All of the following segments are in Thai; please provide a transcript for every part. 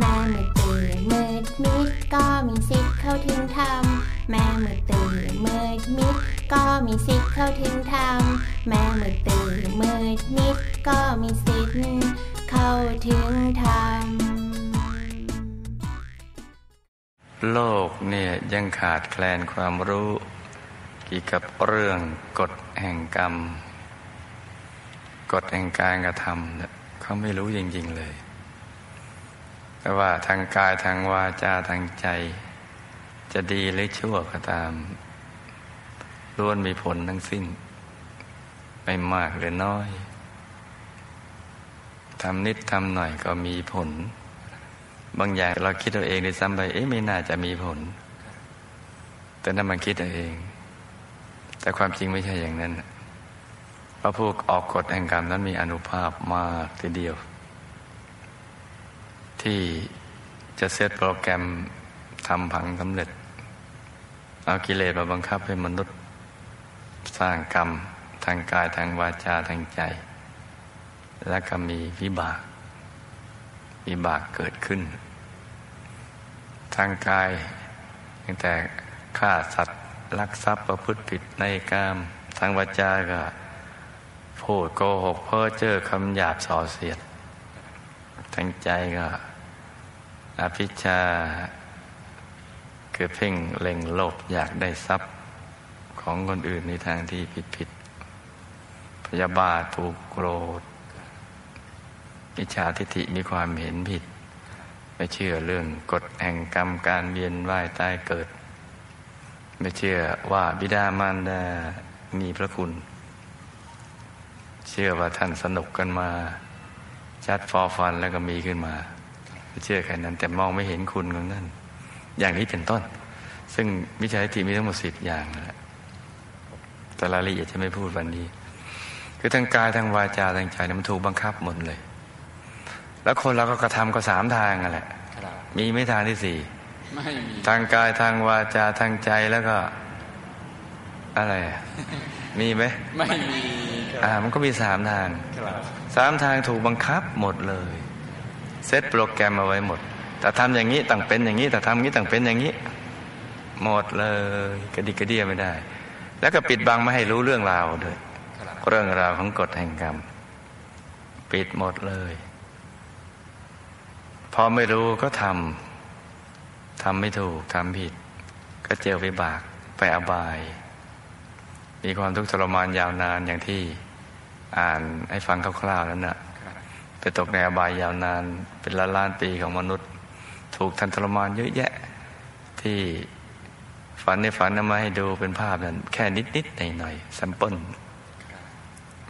แม่มือตื่นมืดมิดก็มีสิทธิ์เข้าถึงธรรมแม่มือตื่นมืดมิดก็มีสิทธิ์เข้าถึงธรรมแม่มือตื่นมืดมิดก็มีสิทธิ์เข้าถึงธรรมโลกเนี่ยยังขาดแคลนความรู้เกี่ยวกับเรื่องกฎแห่งกรรม กฎแห่งการกระทำเนี่ยเขาไม่รู้จริง ๆ เลย แต่ว่าทางกายทางวาจาทางใจ จะดีหรือชั่วก็ตามล้วนมีผลทั้งสิ้น ไม่มากหรือน้อยทำนิดทำหน่อยก็มีผล บางอย่างเราคิดเอาเองในซ้ำไปเอ๊ะไม่น่าจะมีผล แต่นั่นมันคิดเอาเอง แต่ความจริงไม่ใช่อย่างนั้นพระผู้ออกกฎแห่งกรรมนั้นมีอนุภาพมากทีเดียว ที่จะเซตโปรแกรมทำผังสำเร็จ เอากิเลสมาบังคับให้มนุษย์ สร้างกรรมทางกายทางวาจาทางใจ และก็มีวิบาก วิบากเกิดขึ้น ทางกายตั้งแต่ฆ่าสัตว์ลักทรัพย์ประพฤติผิดในกาม ทางวาจาก็พูดโกหกเพ้อเจ้อคำหยาบส่อเสียดทางใจก็ อภิชา คือเพ่งเล็งโลภอยากได้ทรัพย์ของคนอื่นในทางที่ผิดผิดพยาบาทผูกโกรธมิจฉาทิฏฐิมีความเห็นผิด ไม่เชื่อเรื่องกฎแห่งกรรมการเวียนว่ายตายเกิด ไม่เชื่อว่าบิดามารดามีพระคุณ เชื่อว่าท่านสนุกกันมา ชัดฟอฟันแล้วก็มีขึ้นมา เชื่อแค่นั้น แต่มองไม่เห็นคุณของนั่นอย่างนี้เป็นต้น ซึ่งมิจฉาทิฏฐิมีทั้งหมดสิบอย่างนั่นแหละแต่รายละเอียดจะไม่พูดวันนี้ คือทางกายทางวาจาทางใจเนี่ยมันถูกบังคับหมดเลย แล้วคนเราก็กระทำก็สามทางนั่นแหละครับมีไม่ทางที่สี่ไม่มีทางกายทางวาจาทางใจแล้วก็ อะไรอะมีไหมไม่มีคอ่ารับมันก็มีสามทางครับสามทางถูกบังคับหมดเลย เซตโปรแกรมเอาไว้หมด แต่ทำอย่างนี้ต่างเป็นอย่างนี้ แต่ทำอย่างนี้ต่างเป็นอย่างนี้ หมดเลยกระดิกกระเดียไม่ได้ แล้วก็ปิดบังไม่ให้รู้เรื่องราวด้วยเรื่องราวของกฎแห่งกรรม ปิดหมดเลยพอไม่รู้ก็ทำทำไม่ถูกทำผิด ก็เจอวิบากไปอบาย มีความทุกข์ทรมานยาวนานอย่างที่อ่านให้ฟังคร่าวๆนั้นน่ะ ไปตกในอบายยาวนาน เป็นล้านล้านปีของมนุษย์ ถูกทันทรมานเยอะแยะ ที่ฝันในฝันนำมาให้ดูเป็นภาพนั้นแค่นิดๆหน่อยๆแซมปิล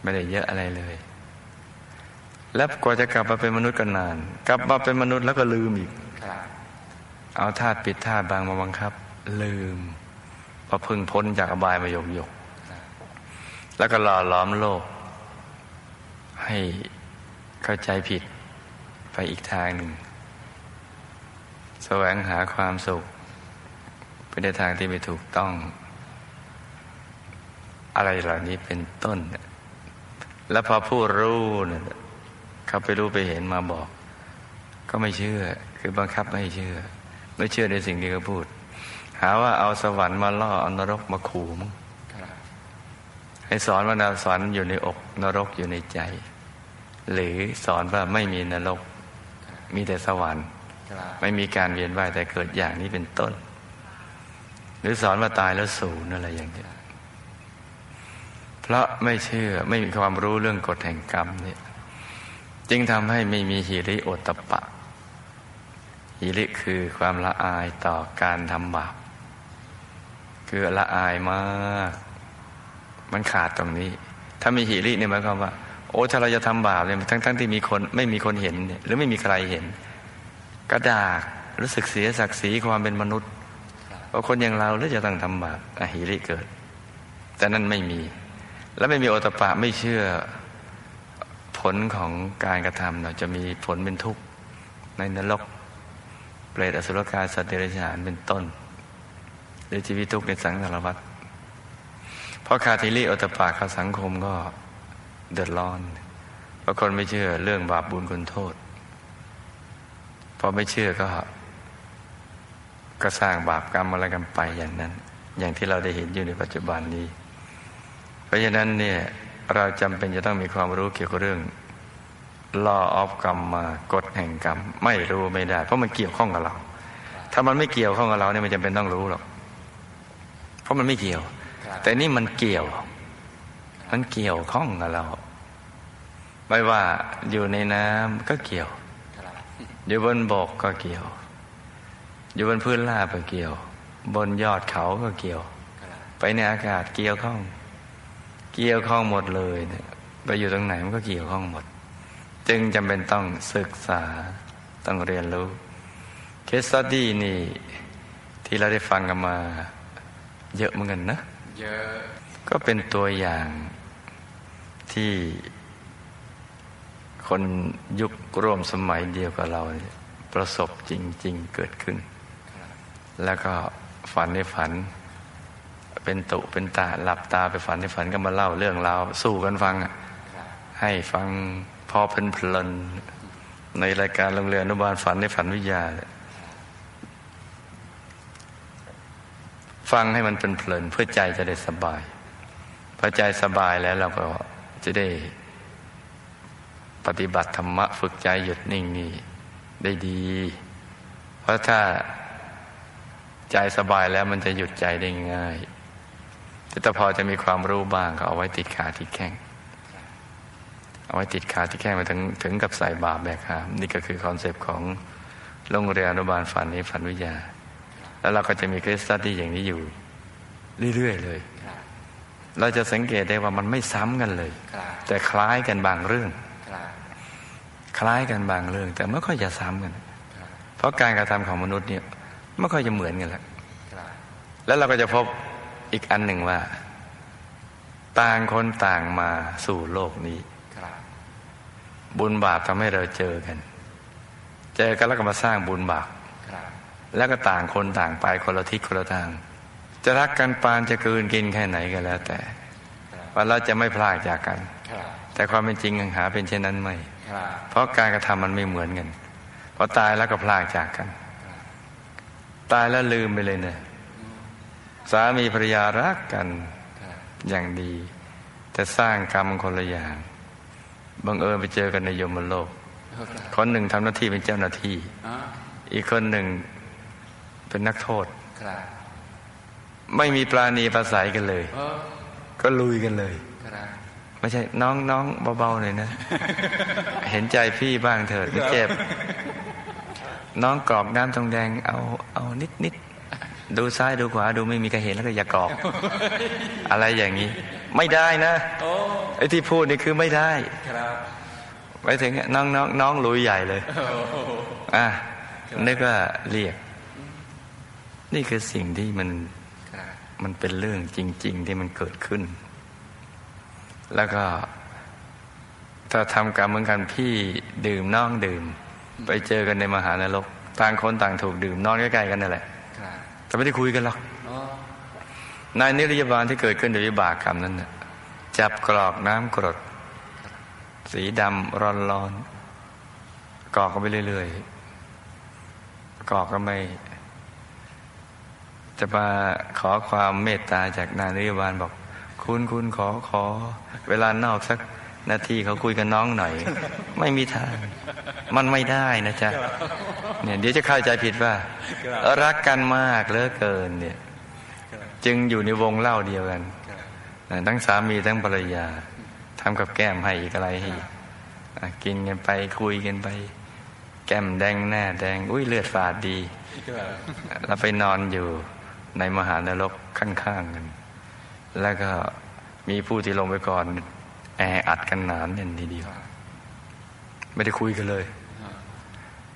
ไม่ได้เยอะอะไรเลย แล้วกว่าจะกลับมาเป็นมนุษย์ก็นาน กลับมาเป็นมนุษย์แล้วก็ลืมอีกเอาธาตุปิดธาตุบางมาบังคับ ลืมพอพึ่งพ้นจากอบายมาหยกหยกแล้วก็หล่อหลอมโลก ให้ เข้าใจผิดไปอีกทางหนึ่ง แสวงหาความสุข ไปในทางที่ไม่ถูกต้อง อะไรเหล่านี้เป็นต้น แล้วพอผู้รู้เนี่ยเขาไปรู้ไปเห็นมาบอก ก็ไม่เชื่อ คือบังคับไม่ให้เชื่อ ไม่เชื่อในสิ่งที่เขาพูด หาว่าเอาสวรรค์มาล่อเอานรกมาขู่มั้งครับให้สอนว่านาสวรรค์อยู่ในอก นรกอยู่ในใจ หรือสอนว่าไม่มีนรก มีแต่สวรรค์ ไม่มีการเวียนว่ายแต่เกิดอย่างนี้เป็นต้น หรือสอนว่าตายแล้วสูญอะไรอย่างนี้เพราะไม่เชื่อไม่มีความรู้เรื่องกฎแห่งกรรมเนี่ยจึงทำให้ไม่มีหิริโอตปปะ หิริคือความละอายต่อการทำบาปคือละอายมาก มันขาดตรงนี้ ถ้ามีหิริเนี่ยหมายความว่า โอ้ถ้าเราจะทำบาปเนี่ยทั้งๆทที่มีคนไม่มีคนเห็น หรือไม่มีใครเห็น กระดากรู้สึกเสียศักดิ์ศรีความเป็นมนุษย์เพราะคนอย่างเราแล้วจะต้องทำบาปอหิริเกิด แต่นั่นไม่มี แล้วไม่มีโอตปะไม่เชื่อผลของการกระทำเราจะมีผลเป็นทุกข์ในนรกเปรตอสุรกายสัตว์เดรัจฉานเป็นต้นหรือชีวิตทุกข์ในสังสารวัฏเพราะขาดทิริโอตปะเขาสังคมก็ เดือดร้อนเพราะคนไม่เชื่อเรื่องบาปบุญคุณโทษพอไม่เชื่อก็ ก็สร้างบาปกรรมอะไรกันไปอย่างนั้น อย่างที่เราได้เห็นอยู่ในปัจจุบันนี้ เพราะฉะนั้นเนี่ยเราจำเป็นจะต้องมีความรู้เกี่ยวกับเรื่อง law of กรรมมากฎแห่งกรรม ไม่รู้ไม่ได้ เพราะมันเกี่ยวข้องกับเรา ถ้ามันไม่เกี่ยวข้องกับเราเนี่ยมันจำเป็นต้องรู้หรอกเพราะมันไม่เกี่ยว แต่นี่มันเกี่ยว มันเกี่ยวข้องกับเรา ไม่ว่าอยู่ในน้ำก็เกี่ยว อยู่บนบกก็เกี่ยว อยู่บนพื้นราบก็เกี่ยว บนยอดเขาก็เกี่ยว ไปในอากาศเกี่ยวข้อง เกี่ยวข้องหมดเลยเนี่ยไปอยู่ตรงไหนมันก็เกี่ยวข้องหมด จึงจำเป็นต้องศึกษาต้องเรียนรู้เคสตัดดี้นี่ที่เราได้ฟังกันมา เยอะเหมือนกันนะ เยอะ ก็เป็นตัวอย่าง ที่คนยุคร่วมสมัยเดียวกับเราประสบจริง ๆเกิดขึ้น แล้วก็ฝันในฝัน เป็นตุเป็นตาหลับตาไปฝันในฝันก็มาเล่าเรื่องราวสู้กันฟัง ให้ฟังพอเป็นเพลินในรายการโรงเรียนอนุบาลฝันในฝันวิทยา ฟังให้มันเป็นเพลินเพื่อใจจะได้สบายพอใจสบายแล้วเราก็ จะได้ปฏิบัติธรรมะฝึกใจหยุดนิ่งนี่ได้ดี เพราะถ้าใจสบายแล้วมันจะหยุดใจได้ง่าย แต่พอจะมีความรู้บ้างก็เอาไว้ติดขาติดแข้ง เอาไว้ติดขาติดแข้งไม่ถึงถึงกับใส่บ่าแบกหามนี่ก็คือ concept ของโรงเรียนอนุบาลฝันในฝันวิทยา แล้วเราก็จะมี case study อย่างนี้อยู่ เรื่อยๆเลย เราจะสังเกตได้ว่ามันไม่ซ้ำกันเลยครับแต่คล้ายกันบางเรื่องครับคล้ายกันบางเรื่อง แต่ไม่ค่อยจะซ้ำกันครับเพราะการกระทำของมนุษย์เนี่ยไม่ค่อยจะเหมือนกันแล้วครับแล้วเราก็จะพบอีกอันหนึ่งว่า ต่างคนต่างมาสู่โลกนี้ครับบุญบาปทำให้เราเจอกัน เจอกันแล้วก็มาสร้างบุญบาปครับแล้วก็ต่างคนต่างไปคนละทิศคนละทาง จะรักกันปานจะกลืนกินแค่ไหนก็แล้วแต่ครับว่าเราจะไม่พลากจากกันครับแต่ความเป็นจริงหาเป็นเช่นนั้นไม่ครับเพราะการกระทำมันไม่เหมือนกันพอตายแล้วก็พลากจากกัน ตายแล้วลืมไปเลยเนี่ยสามีภรรยารักกันครับอย่างดี แต่สร้างกรรมคนละอย่างบังเอิญไปเจอกันในยมโลกครับคนหนึ่งทำหน้าที่เป็นเจ้าหน้าที่อ๋ออีกคนหนึ่งเป็นนักโทษครับ ไม่มีปราณีประสัยกันเลยเออก็ลุยกันเลยครับไม่ใช่น้องน้องเบาๆหน่อยนะ เห็นใจพี่บ้างเถิดไม่เจ็บ น้องกรอกน้ำทองแดง เอาเอานิดนิดดูซ้ายดูขวาดูไม่มีใครเห็นแล้วก็อย่ากรอกอะไรอย่างนี้ ไม่ได้นะโอ้ไอ้ที่พูดนี่คือไม่ได้ครับไปถึงน้องน้องน้องลุยใหญ่เลยโอ้โหอะนึกว่าเรียก นี่คือสิ่งที่มันครับ มันเป็นเรื่องจริง ๆ ที่มันเกิดขึ้น แล้วก็ ถ้าทำกรรมเหมือนกันพี่ดื่มน้องดื่ม ไปเจอกันในมหานรกต่างคนต่างถูกดื่มนอนใกล้ๆกันนั่นแหละครับแต่ไม่ได้คุยกันหรอกอ๋อนายนิรยาบาลที่เกิดขึ้นโดยวิบากกรรมนั้นน่ะจับกรอกน้ำกรด สีดำร้อนๆกรอกกันไปเรื่อยๆกรอกก็ไม่ จะมาขอความเมตตาจากนายนิรยาบาลบอก คุณคุณขอขอ เวลานอกสักนาทีเขาคุยกับน้องหน่อย ไม่มีทาง มันไม่ได้นะจ๊ะเนี่ยเดี๋ยวจะเข้าใจผิดว่า รักกันมากเหลือเกินเนี่ย จึงอยู่ในวงเล่าเดียวกันทั้งสามีทั้งภรรยาทำกับแก้มให้อีกอะไรให้กินกันไปคุยกันไป แก้มแดงหน้าแดง อุ้ยเลือดฝาดดีครับแล้วไปนอนอยู่ ในมหานรกข้างๆกัน แล้วก็มีผู้ที่ลงไปก่อนแออัดกันหนานเนี่ยทีเดียวไม่ได้คุยกันเลย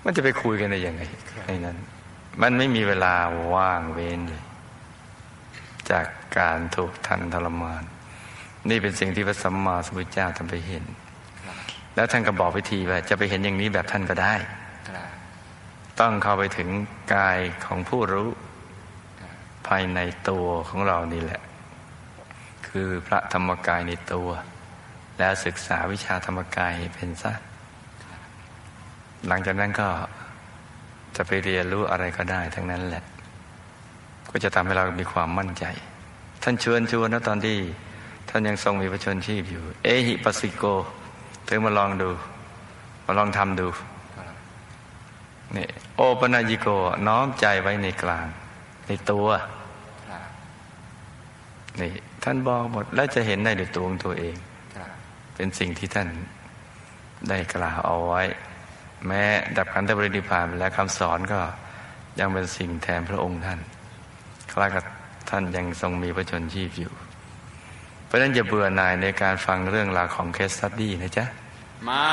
มันจะไปคุยกันได้ยังไงในนั้น มันไม่มีเวลาว่างเว้นเลย จากการถูกทันทรมาน นี่เป็นสิ่งที่พระสัมมาสัมพุทธเจ้าท่านไปเห็น แล้วท่านก็บอกวิธีว่าจะไปเห็นอย่างนี้แบบท่านก็ได้ ต้องเข้าไปถึงกายของผู้รู้ ภายในตัวของเรานี่แหละ คือพระธรรมกายในตัว แล้วศึกษาวิชาธรรมกายเป็นซะหลังจากนั้นก็จะไปเรียนรู้อะไรก็ได้ทั้งนั้นแหละ ก็จะทำให้เรามีความมั่นใจ ท่านชวนชวนนะตอนที่ท่านยังทรงมีพระชนชีพอยู่ เอหิปัสสิโก เธอมาลองดู มาลองทำดูนี่โอปนายิโกน้อมใจไว้ในกลาง ในตัวครับนี่ท่านบอกหมดและจะเห็นได้ด้วยตัวของตัวเองครับเป็นสิ่งที่ท่านได้กล่าวเอาไว้ แม้ดับขันธปรินิพพานไปแล้วคำสอนก็ยังเป็นสิ่งแทนพระองค์ท่านคล้ายกับท่านยังทรงมีพระชนชีพอยู่ เพราะฉะนั้นอย่าเบื่อหน่ายในการฟังเรื่องราวของเคสตัดดี้นะจ๊ะ ไม่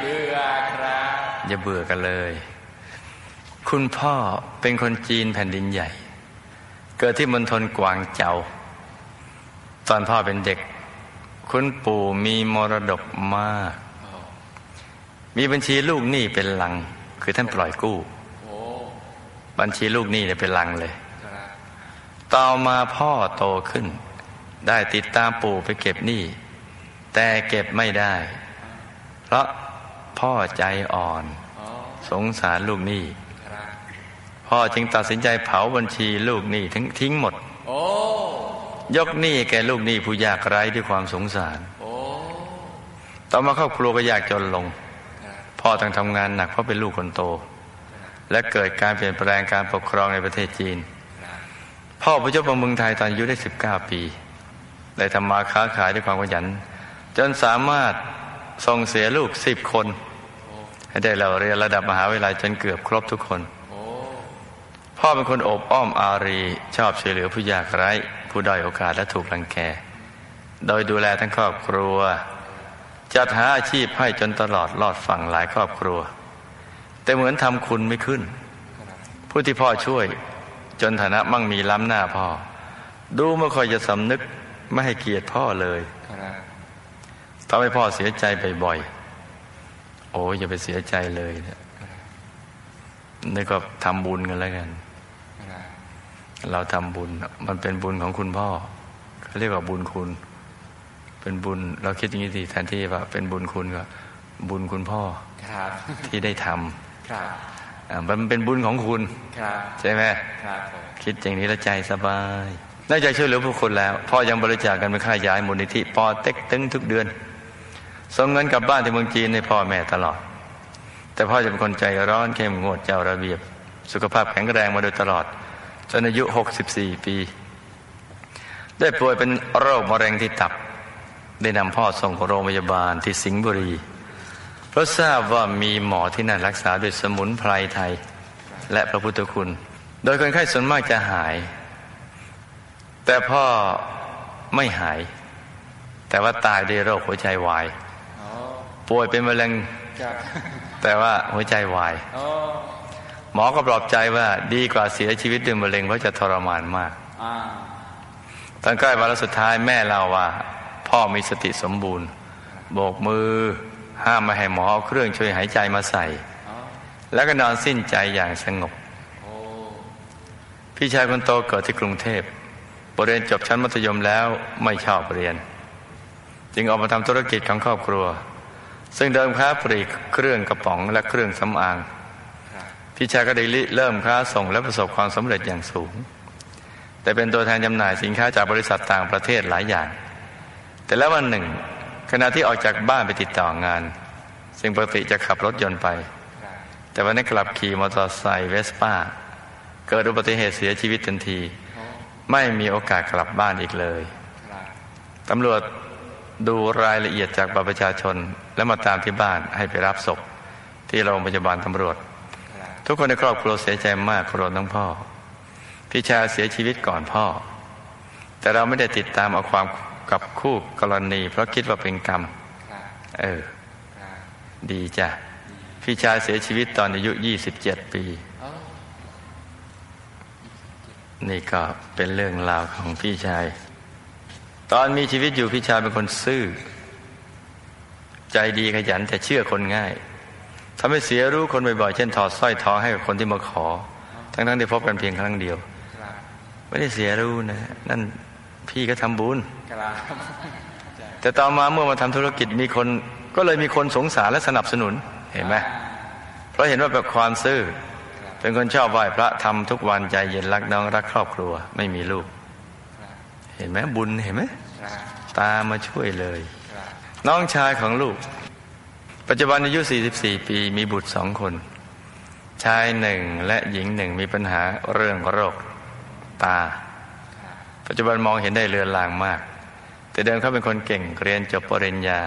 เบื่อครับ อย่าเบื่อกันเลย คุณพ่อเป็นคนจีนแผ่นดินใหญ่ เกิดที่มณฑลกวางเจา ตอนพ่อเป็นเด็ก คุณปู่มีมรดกมาก มีบัญชีลูกหนี้เป็นลัง คือท่านปล่อยกู้ บัญชีลูกหนี้เนี่ยเป็นลังเลย ต่อมาพ่อโตขึ้น ได้ติดตามปู่ไปเก็บหนี้ แต่เก็บไม่ได้ เพราะพ่อใจอ่อน สงสารลูกหนี้ พ่อจึงตัดสินใจเผาบัญชีลูกหนี้ทิ้งทิ้งหมดโอ้ยกหนี้แก่ลูกหนี้ผู้ยากไร้ด้วยความสงสารโอ้ต่อมาครอบครัวก็ยากจนลงครับพ่อต้องทำงานหนักเพราะเป็นลูกคนโต และเกิดการเปลี่ยนแปลงการปกครองในประเทศจีนครับพ่อประจบมาเมืองไทยตอนอายุได้ 19 ปีได้ทำมาค้าขายด้วยความขยัน จนสามารถส่งเสียลูก10คน ให้ได้เราเรียนระดับมหาวิทยาลัยจนเกือบครบทุกคนโอ้ พ่อเป็นคนอบอ้อมอารี ชอบช่วยเหลือผู้ยากไร้ ผู้ด้อยโอกาสและถูกรังแก โดยดูแลทั้งครอบครัว จัดหาอาชีพให้จนตลอดรอดฝั่งหลายครอบครัว แต่เหมือนทำคุณไม่ขึ้น ผู้ที่พ่อช่วย จนฐานะมั่งมีล้ำหน้าพ่อ ดูไม่ค่อยจะสำนึกไม่ให้เกียรติพ่อเลยทำให้พ่อเสียใจบ่อยๆ โอ้ยอย่าไปเสียใจเลยนะนี่ก็ทำบุญกันแล้วกัน เราทำบุญ มันเป็นบุญของคุณพ่อเขาเรียกว่าบุญคุณ เป็นบุญ เราคิดอย่างนี้สิแทนที่ว่าเป็นบุญคุณก็บุญคุณพ่อครับที่ได้ทำครับอ่ามันเป็นบุญของคุณครับใช่ไหมครับผมคิดอย่างนี้แล้วใจสบายนอกจากช่วยเหลือผู้คนแล้วพ่อยังบริจาคกันเป็นค่าย้ายมูลนิธิปอเต็กตึงทุกเดือนส่งเงินกลับบ้านที่เมืองจีนให้พ่อแม่ตลอด แต่พ่อจะเป็นคนใจร้อนเข้มงวดเจ้าระเบียบ สุขภาพแข็งแรงมาโดยตลอด จนอายุ 64 ปี ได้ป่วยเป็นโรคมะเร็งที่ตับ ได้นำพ่อส่งโรงพยาบาลที่สิงห์บุรี เพราะทราบว่ามีหมอที่นั่นรักษาด้วยสมุนไพรไทย และพระพุทธคุณ โดยคนไข้ส่วนมากจะหาย แต่พ่อไม่หาย แต่ว่าตายด้วยโรคหัวใจวายอ๋อป่วยเป็นมะเร็งครับแต่ว่าหัวใจวายโอ้ หมอก็ปลอบใจว่าดีกว่าเสียชีวิตด้วยมะเร็งเพราะจะทรมานมากอ่าตอนใกล้วาระสุดท้ายแม่เล่าว่า พ่อมีสติสมบูรณ์ โบกมือ ห้ามไม่ให้หมอเอาเครื่องช่วยหายใจมาใส่อ๋อแล้วก็นอนสิ้นใจอย่างสงบโอ้พี่ชายคนโตเกิดที่กรุงเทพพอเรียนจบชั้นมัธยมแล้วไม่ชอบเรียน จึงออกมาทำธุรกิจของครอบครัว ซึ่งเดิมค้าปลีกเครื่องกระป๋องและเครื่องสำอาง พี่ชายก็ได้ริเริ่มค้าส่งและประสบความสำเร็จอย่างสูง แต่เป็นตัวแทนจำหน่ายสินค้าจากบริษัทต่างประเทศหลายอย่าง แต่แล้ววันหนึ่ง ขณะที่ออกจากบ้านไปติดต่องาน ซึ่งปกติจะขับรถยนต์ไป แต่วันนี้กลับขี่มอเตอร์ไซค์เวสป้า เกิดอุบัติเหตุเสียชีวิตทันที ไม่มีโอกาสกลับบ้านอีกเลยตำรวจดูรายละเอียดจากบัตรประชาชน และมาตามที่บ้านให้ไปรับศพที่โรงพยาบาลตำรวจ ทุกคนในครอบครัวเสียใจมากครวมทั้งพ่อ พี่ชายเสียชีวิตก่อนพ่อ แต่เราไม่ได้ติดตามเอาความกับคู่กรณี เพราะคิดว่าเป็นกรรม เออ ดีจ้ะ พี่ชายเสียชีวิตตอนอายุ27ปีโอ้นี่ก็เป็นเรื่องราวของพี่ชาย ตอนมีชีวิตอยู่พี่ชายเป็นคนซื่อ ใจดีขยันแต่เชื่อคนง่าย ทำให้เสียรู้คนบ่อยๆ เช่นถอดสร้อยทองให้กับคนที่มาขอ ทั้งๆที่พบกันเพียงครั้งเดียว ไม่ได้เสียรู้นะ นั่นพี่ก็ทำบุญ แต่ต่อมาเมื่อมาทำธุรกิจมีคน ก็เลยมีคนสงสารและสนับสนุน เห็นไหมเพราะเห็นว่าแบบความซื่อ เป็นคนชอบไหว้พระทำทุกวันใจเย็นรักน้องรักครอบครัว ไม่มีลูก เห็นไหมบุญเห็นไหมตามาช่วยเลย น้องชายของลูก ปัจจุบันอายุ 44 ปีมีบุตรสองคน ชายหนึ่งและหญิงหนึ่งมีปัญหาเรื่องโรคตา ปัจจุบันมองเห็นได้เลือนลางมาก แต่เดิมเขาเป็นคนเก่งเรียนจบปริญญา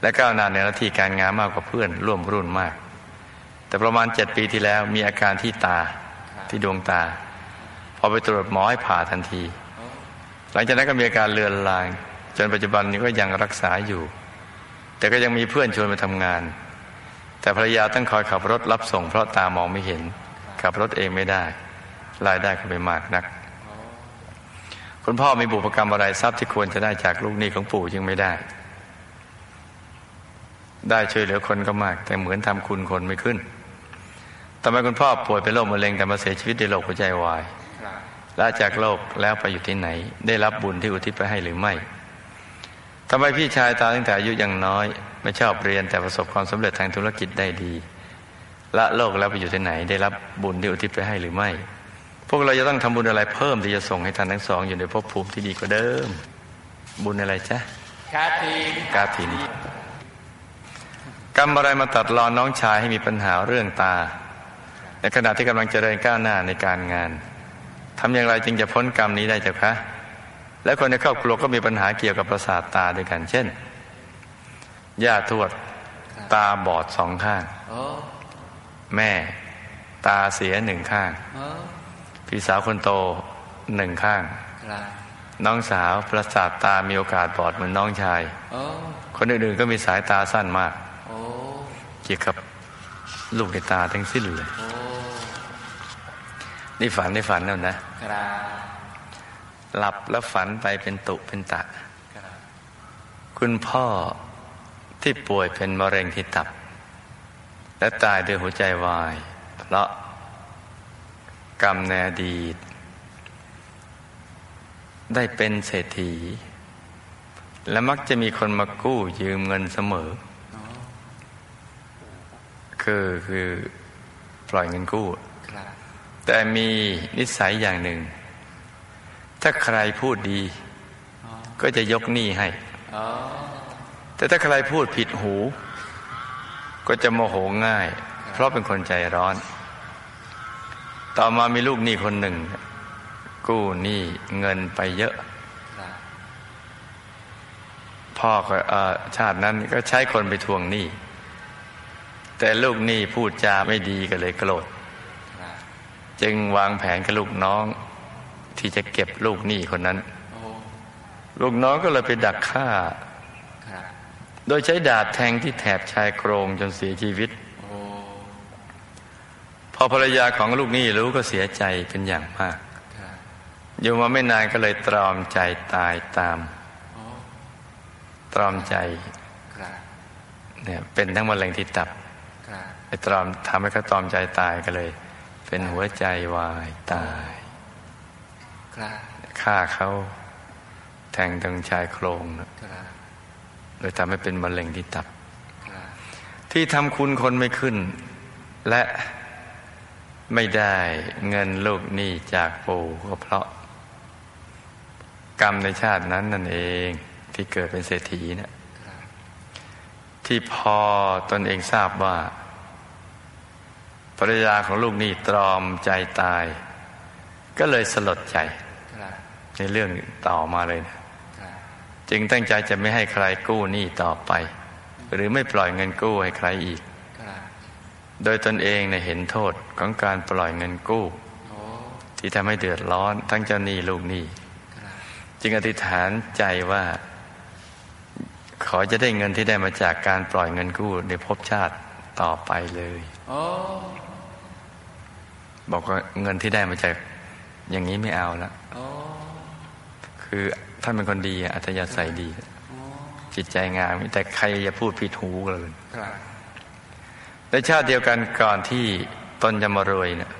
และก้าวหน้าในหน้าที่การงานมากกว่าเพื่อนร่วมรุ่นมาก แต่ประมาณเจ็ดปีที่แล้วมีอาการที่ตาที่ดวงตา พอไปตรวจหมอให้ผ่าทันที หลังจากนั้นก็มีอาการเลือนลาง จนปัจจุบันนี้ก็ยังรักษาอยู่ แต่ก็ยังมีเพื่อนชวนไปทำงาน แต่ภรรยาต้องคอยขับรถรับส่งเพราะตามองไม่เห็น ขับรถเองไม่ได้ รายได้ก็ไม่มากนัก คุณพ่อมีบุพกรรมอะไรทรัพย์ที่ควรจะได้จากลูกหนี้ของปู่ยังไม่ได้ ได้ช่วยเหลือคนก็มาก แต่เหมือนทำคุณคนไม่ขึ้นทำไมคุณพ่อป่วยเป็นโรคมะเร็งแต่มาเสียชีวิตด้วยโรคหัวใจวายครับละจากโลกแล้วไปอยู่ที่ไหน ได้รับบุญที่อุทิศไปให้หรือไม่ ทำไมพี่ชายตาตั้งแต่อายุยังน้อย ไม่ชอบเรียนแต่ประสบความสำเร็จทางธุรกิจได้ดี ละโลกแล้วไปอยู่ที่ไหน ได้รับบุญที่อุทิศไปให้หรือไม่ พวกเราจะต้องทำบุญอะไรเพิ่มที่จะส่งให้ท่านทั้งสองอยู่ในภพภูมิที่ดีกว่าเดิม บุญอะไรจ๊ะคาทีนกาถินกรรมอะไรมาตัดรอนน้องชายให้มีปัญหาเรื่องตา ในขณะที่กำลังเจริญก้าวหน้าในการงานทำอย่างไรจึงจะพ้นกรรมนี้ได้เจ้าคะ และคนในครอบครัวก็มีปัญหาเกี่ยวกับประสาทตาด้วยกัน เช่นย่าทวดตาบอดสองข้างโอ้แม่ตาเสียหนึ่งข้างโอ้พี่สาวคนโตหนึ่งข้างครับน้องสาวประสาทตามีโอกาสบอดเหมือนน้องชายโอ้คนอื่นๆก็มีสายตาสั้นมากโอ้เกี่ยวกับลูกในตาทั้งสิ้นเลยโอ้นี่ฝันในฝันนั่นนะครับ หลับแล้วฝันไปเป็นตุเป็นตะครับคุณพ่อที่ป่วยเป็นมะเร็งที่ตับ และตายด้วยหัวใจวาย เพราะกรรมในอดีต ได้เป็นเศรษฐี และมักจะมีคนมากู้ยืมเงินเสมอโอ้คือคือปล่อยเงินกู้ครับแต่มีนิสัยอย่างหนึ่ง ถ้าใครพูดดี ก็จะยกหนี้ให้แต่ถ้าใครพูดผิดหู ก็จะโมโหง่าย เพราะเป็นคนใจร้อน ต่อมามีลูกหนี้คนหนึ่ง กู้หนี้เงินไปเยอะ พ่อก็เอ่อชาตินั้นก็ใช้คนไปทวงหนี้ แต่ลูกหนี้พูดจาไม่ดีก็เลยโกรธจึงวางแผนกับลูกน้อง ที่จะเก็บลูกหนี้คนนั้นโอ้ลูกน้องก็เลยไปดักฆ่าครับโดยใช้ดาบแทงที่แถบชายโครงจนเสียชีวิตโอ้พอภรรยาของลูกหนี้รู้ก็เสียใจเป็นอย่างมากครับอยู่มาไม่นานก็เลยตรอมใจตายตามโอ้ตรอมใจครับเนี่ยเป็นทั้งมะเร็งที่ตับครับไอ้ตรอมทำให้เขาตรอมใจตายก็เลย เป็นหัวใจวายตาย ครับฆ่าเขาแทงตรงชายโครงนะครับเลยทำให้เป็นมะเร็งที่ตับครับ ที่ทำคุณคนไม่ขึ้น และไม่ได้เงินลูกหนี้จากปู่ก็เพราะ กรรมในชาตินั้นนั่นเองที่เกิดเป็นเศรษฐีเนะี่ยครับที่พอตนเองทราบว่าภรรยาของลูกหนี้ตรอมใจตาย ก็เลยสลดใจครับ ในเรื่องต่อมาเลยนะครับจึงตั้งใจจะไม่ให้ใครกู้หนี้ต่อไป หรือไม่ปล่อยเงินกู้ให้ใครอีกครับโดยตนเองเนยเห็นโทษของการปล่อยเงินกู้โอ้ที่ทำให้เดือดร้อนทั้งเจ้าหนี้ลูกหนี้ครับจึงอธิษฐานใจว่า ขอจะได้เงินที่ได้มาจากการปล่อยเงินกู้ในภพชาติต่อไปเลยโอ้บอกว่าเงินที่ได้มาจากอย่างนี้ไม่เอาละโอ้ คือท่านเป็นคนดีอะอัธยาศัยดีโอ้จิตใจงาม แต่ใครอย่าพูดผิดหูเลยครับในชาติเดียวกันก่อนที่ตนจะมารวยเนี่ย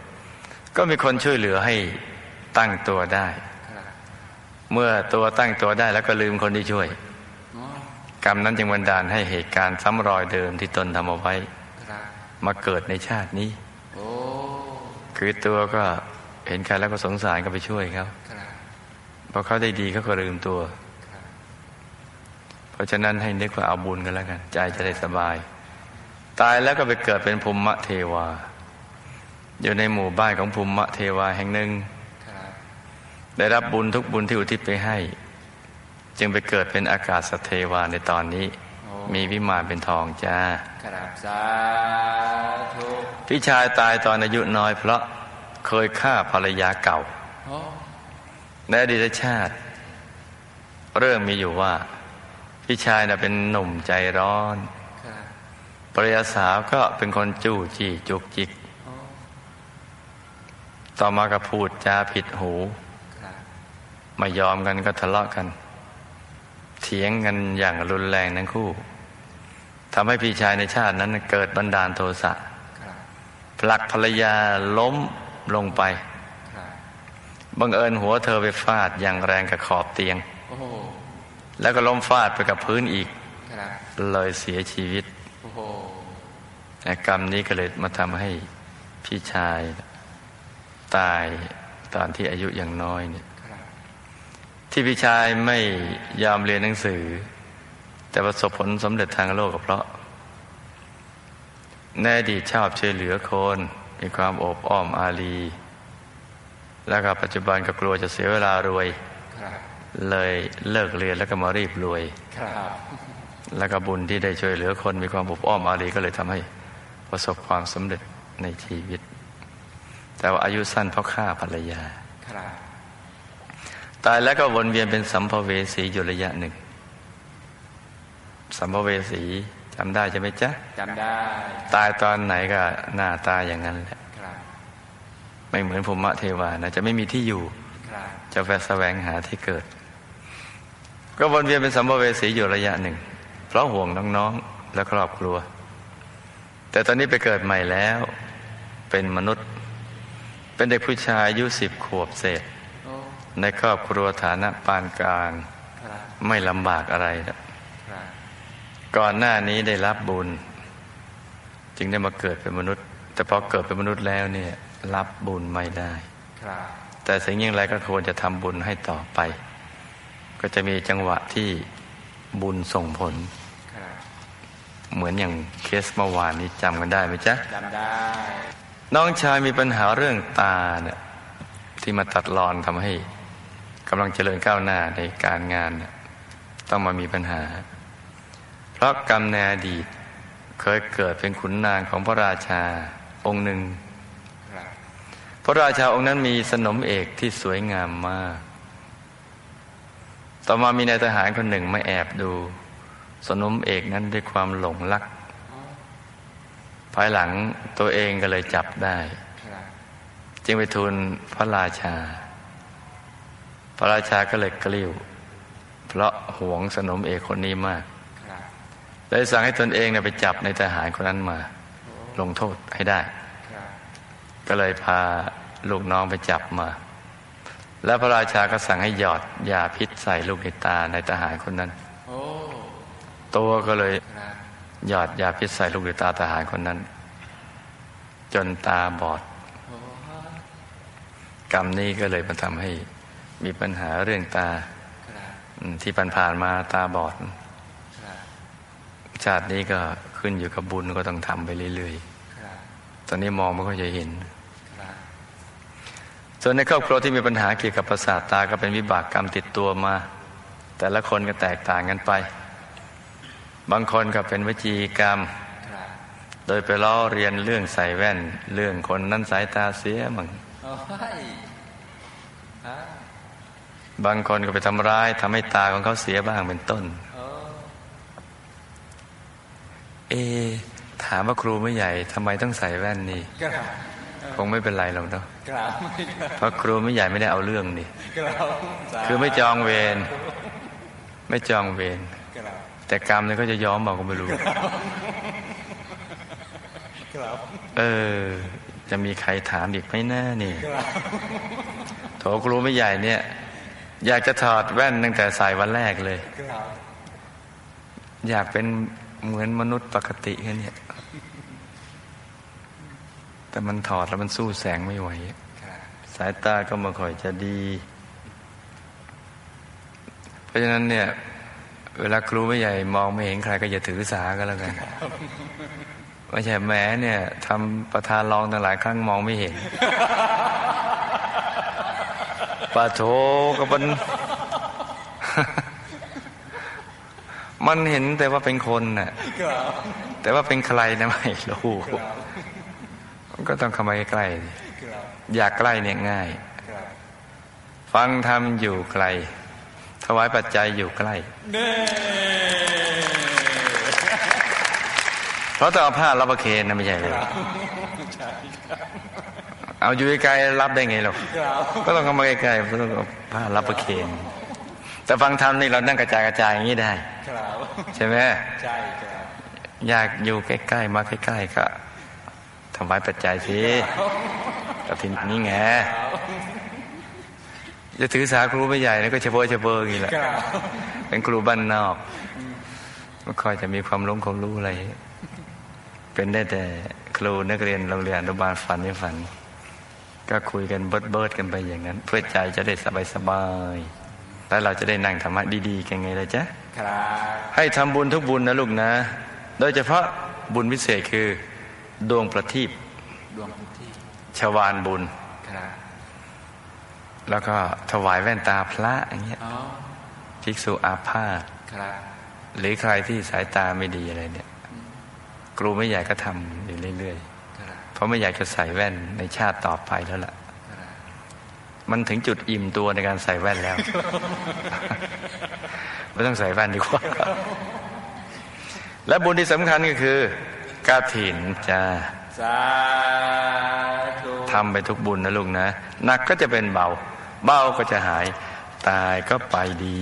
ก็มีคนช่วยเหลือให้ตั้งตัวได้ครับเมื่อตัวตั้งตัวได้แล้วก็ลืมคนที่ช่วยโอ้กรรมนั้นจึงบันดาลให้เหตุการณ์ซ้ำรอยเดิมที่ตนทำเอาไว้ครับมาเกิดในชาตินี้โอ้คือตัวก็เห็นใครแล้วก็สงสารก็ไปช่วยเขาครับพ อเขาได้ดีเขาก็ลืมตัวครับเพราะฉะนั้นให้นึกว่าเอาบุญกันแล้วกัน ใจจะได้สบาย ตายแล้วก็ไปเกิดเป็นภูมิเทวา อยู่ในหมู่บ้านของภูมิเทวาแห่งหนึ่งครับได้รับบุญทุกบุญที่อุทิศไปให้ จึงไปเกิดเป็นอากาศสเทวาในตอนนี้โอ้มีวิมานเป็นทองจ้าครับสาธุพี่ชายตายตอนอายุน้อยเพราะเคยฆ่าภรรยาเก่าโอ้ ในอดีตชาติ เรื่องมีอยู่ว่า พี่ชายน่ะเป็นหนุ่มใจร้อนครับภรรยาสาวก็เป็นคนจู้จี้จุกจิก ต่อมาก็พูดจาผิดหูไม่ยอมกันก็ทะเลาะกัน เถียงกันอย่างรุนแรงทั้งคู่ทำให้พี่ชายในชาตินั้นเกิดบันดาลโทสะผลักภรรยาล้มลงไป บบังเอิญหัวเธอไปฟาดอย่างแรงกับขอบเตียงโอ้โหแล้วก็ล้มฟาดไปกับพื้นอีกครับเลยเสียชีวิตโอ้โหแต่กรรมนี้ก็เลยมาทำให้พี่ชายตายตอนที่อายุยังน้อยเนี่ยครับที่พี่ชายไม่ยอมเรียนหนังสือ แต่ประสบผลสำเร็จทางโลกก็เพราะในอดีตชอบช่วยเหลือคน มีความโอบอ้อมอารี แล้วก็ปัจจุบันก็กลัวจะเสียเวลารวยครับเลยเลิกเรียนแล้วก็มารีบรวยครับแล้วก็บุญที่ได้ช่วยเหลือคนมีความอบอ้อมอารีก็เลยทำให้ประสบความสำเร็จในชีวิต แต่ว่าอายุสั้นเพราะฆ่าภรรยาครับตายแล้วก็วนเวียนเป็นสัมภเวสีอยู่ระยะหนึ่ง สัมภเวสีจำได้ใช่ไหมจ๊ะจำได้ ตายตอนไหนก็หน้าตาอย่างนั้นแหละครับ ไม่เหมือนภูมิเทวานะจะไม่มีที่อยู่ครับจะแฝแสวงหาที่เกิด ก็วนเวียนเป็นสัมภเวสีอยู่ระยะหนึ่ง เพราะห่วงน้องๆและครอบครัว แต่ตอนนี้ไปเกิดใหม่แล้ว เป็นมนุษย์ เป็นเด็กผู้ชายอายุสิบขวบเศษโอ้ในครอบครัวฐานะปานกลางครับไม่ลำบากอะไรนะครับก่อนหน้านี้ได้รับบุญ จึงได้มาเกิดเป็นมนุษย์ แต่พอเกิดเป็นมนุษย์แล้วเนี่ย รับบุญไม่ได้ครับแต่สิ่งยิ่งไรก็ควรจะทำบุญให้ต่อไป ก็จะมีจังหวะที่บุญส่งผลครับเหมือนอย่างเคสเมื่อวานนี้จำกันได้ไหมจ๊ะจำได้ น้องชายมีปัญหาเรื่องตาเนี่ยที่มาตัดรอนทำให้กำลังเจริญก้าวหน้าในการงานเนี่ยต้องมามีปัญหา เพราะกรรมในอดีตเคยเกิดเป็นขุนนางของพระราชาองค์หนึ่งครับพ ระราชาองค์นั้นมีสนมเอกที่สวยงามมาก ต่อมามีนายทหารคนหนึ่งมาแอบดู สนมเอกนั้นด้วยความหลงรัก ภายหลังตัวเองก็เลยจับได้ครับจึงไปทูลพระราชา พระราชาก็เลยกลิ้ว เพราะหวงสนมเอกคนนี้มากครับเลยสั่งให้ตนเองเนี่ยไปจับในทหารคนนั้นมา ลงโทษให้ได้ครับ ก็เลยพาลูกน้องไปจับมา แล้วพระราชาก็สั่งให้หยอดยาพิษใส่ลูกในตาในทหารคนนั้นตัวก็เลยหยอดยาพิษใส่ลูกในตาทหารคนนั้น จนตาบอด กรรมนี้ก็เลยมาทำให้มีปัญหาเรื่องตาที่ผ่านๆมาตาบอด ชาตินี้ก็ขึ้นอยู่กับบุญก็ต้องทำไปเรื่อยๆ ตอนนี้มองไม่ค่อยจะเห็น ส่วนในครอบครัวที่มีปัญหาเกี่ยวกับประสาทตาก็เป็นวิบากกรรมติดตัวมา แต่ละคนก็แตกต่างกันไป บางคนก็เป็นวจีกรรม โดยไปล้อเรียนเรื่องใส่แว่น เรื่องคนนั้นสายตาเสียมั่งบางคนก็ไปทำร้ายทำให้ตาของเขาเสียบ้างเป็นต้น เอ ถามว่าครูไม่ใหญ่ทำไมต้องใส่แว่นนี่ งไม่เป็นไรหรอกเนาะครับไม่ได้เพราะครูไม่ใหญ่ไม่ได้เอาเรื่องนี่ครับสาคือไม่จองเวรไม่จองเวรครับแต่กรรมเนี่ยก็จะย้อมบอกก็ไม่รู้ครับเออ จะมีใครถามอีกไหมแน่นี่ครับโถครูไม่ใหญ่เนี่ย อยากจะถอดแว่นตั้งแต่ใส่วันแรกเลยครับอยากเป็นเหมือนมนุษย์ปกติแค่เนี้ย แต่มันถอดแล้วมันสู้แสงไม่ไหว สายตาก็ม่ค่อยจะดี เพราะฉะนั้นเนี่ย เวลาครูไม่ใหญ่มองไม่เห็นใครก็อย่าถือสาก็แล้วกันไม่ใช่แหม้เนี่ยทำประธานรองตั้งหลายครั้งมองไม่เห็นปาโถกับมันมันเห็นแต่ว่าเป็นคนน่ะ แต่ว่าเป็นใครนะไม่รู้ ก็ต้องเข้ามาใกล้ๆดิครับอยากใกล้เนี่ยง่ายครับฟังธรรมอยู่ไกล ถวายปัจจัยอยู่ใกล้เน่เพราะต้องเอาผ้ารับประเคนนะไม่ใช่เลยใช่ครับเอาอยู่ไกลๆรับได้ไงหรอกครับก็ต้องเข้ามาใกล้ๆเพราะต้องเอาผ้ารับประเคนแต่ฟังธรรมนี่เรานั่งกระจายกระจายอย่างนี้ได้ครับใช่ไหมใช่ครับอยากอยู่ใกล้ๆมาใกล้ๆก็ ถวายปัจจัยสิกฐินนี่ไงจะถือสาครูไม่ใหญ่แล้วก็เฉพาะเฉพาะอย่างนี้แหละครับเป็นครูบ้านนอกไม่ค่อยจะมีความรู้ความรู้อะไร เป็นได้แต่ครูนักเรียนโรงเรียนอนุบาลฝันไม่ฝัน ก็คุยกันเบิดเบิดๆกันไปอย่างนั้น เพื่อใจจะได้สบายสบายๆแล้วเราจะได้นั่งธรรมะดีๆกันไงล่ะจ๊ะครับให้ทำบุญทุกบุญนะลูกนะ โดยเฉพาะบุญพิเศษคือ ดวงประทีปดวงพื้นที่ชวานบุญครับแล้วก็ถวายแว่นตาพระอย่างเงี้ยอ๋อภิกษุอาพาธครับหรือใครที่สายตาไม่ดีอะไรเนี่ยครูไม่ใหญ่ก็ทำอยู่เรื่อยครับๆเพราะไม่อยากจะใส่แว่นในชาติต่อไปแล้วล่ะครับมันถึงจุดอิ่มตัวในการใส่แว่นแล้ว ไม่ต้องใส่แว่นดีกว่า และบุญที่สำคัญก็คือ กาถินจ้าสาธุทำไปทุกบุญนะลูกนะหนักก็จะเป็นเบา เบาก็จะหาย ตายก็ไปดี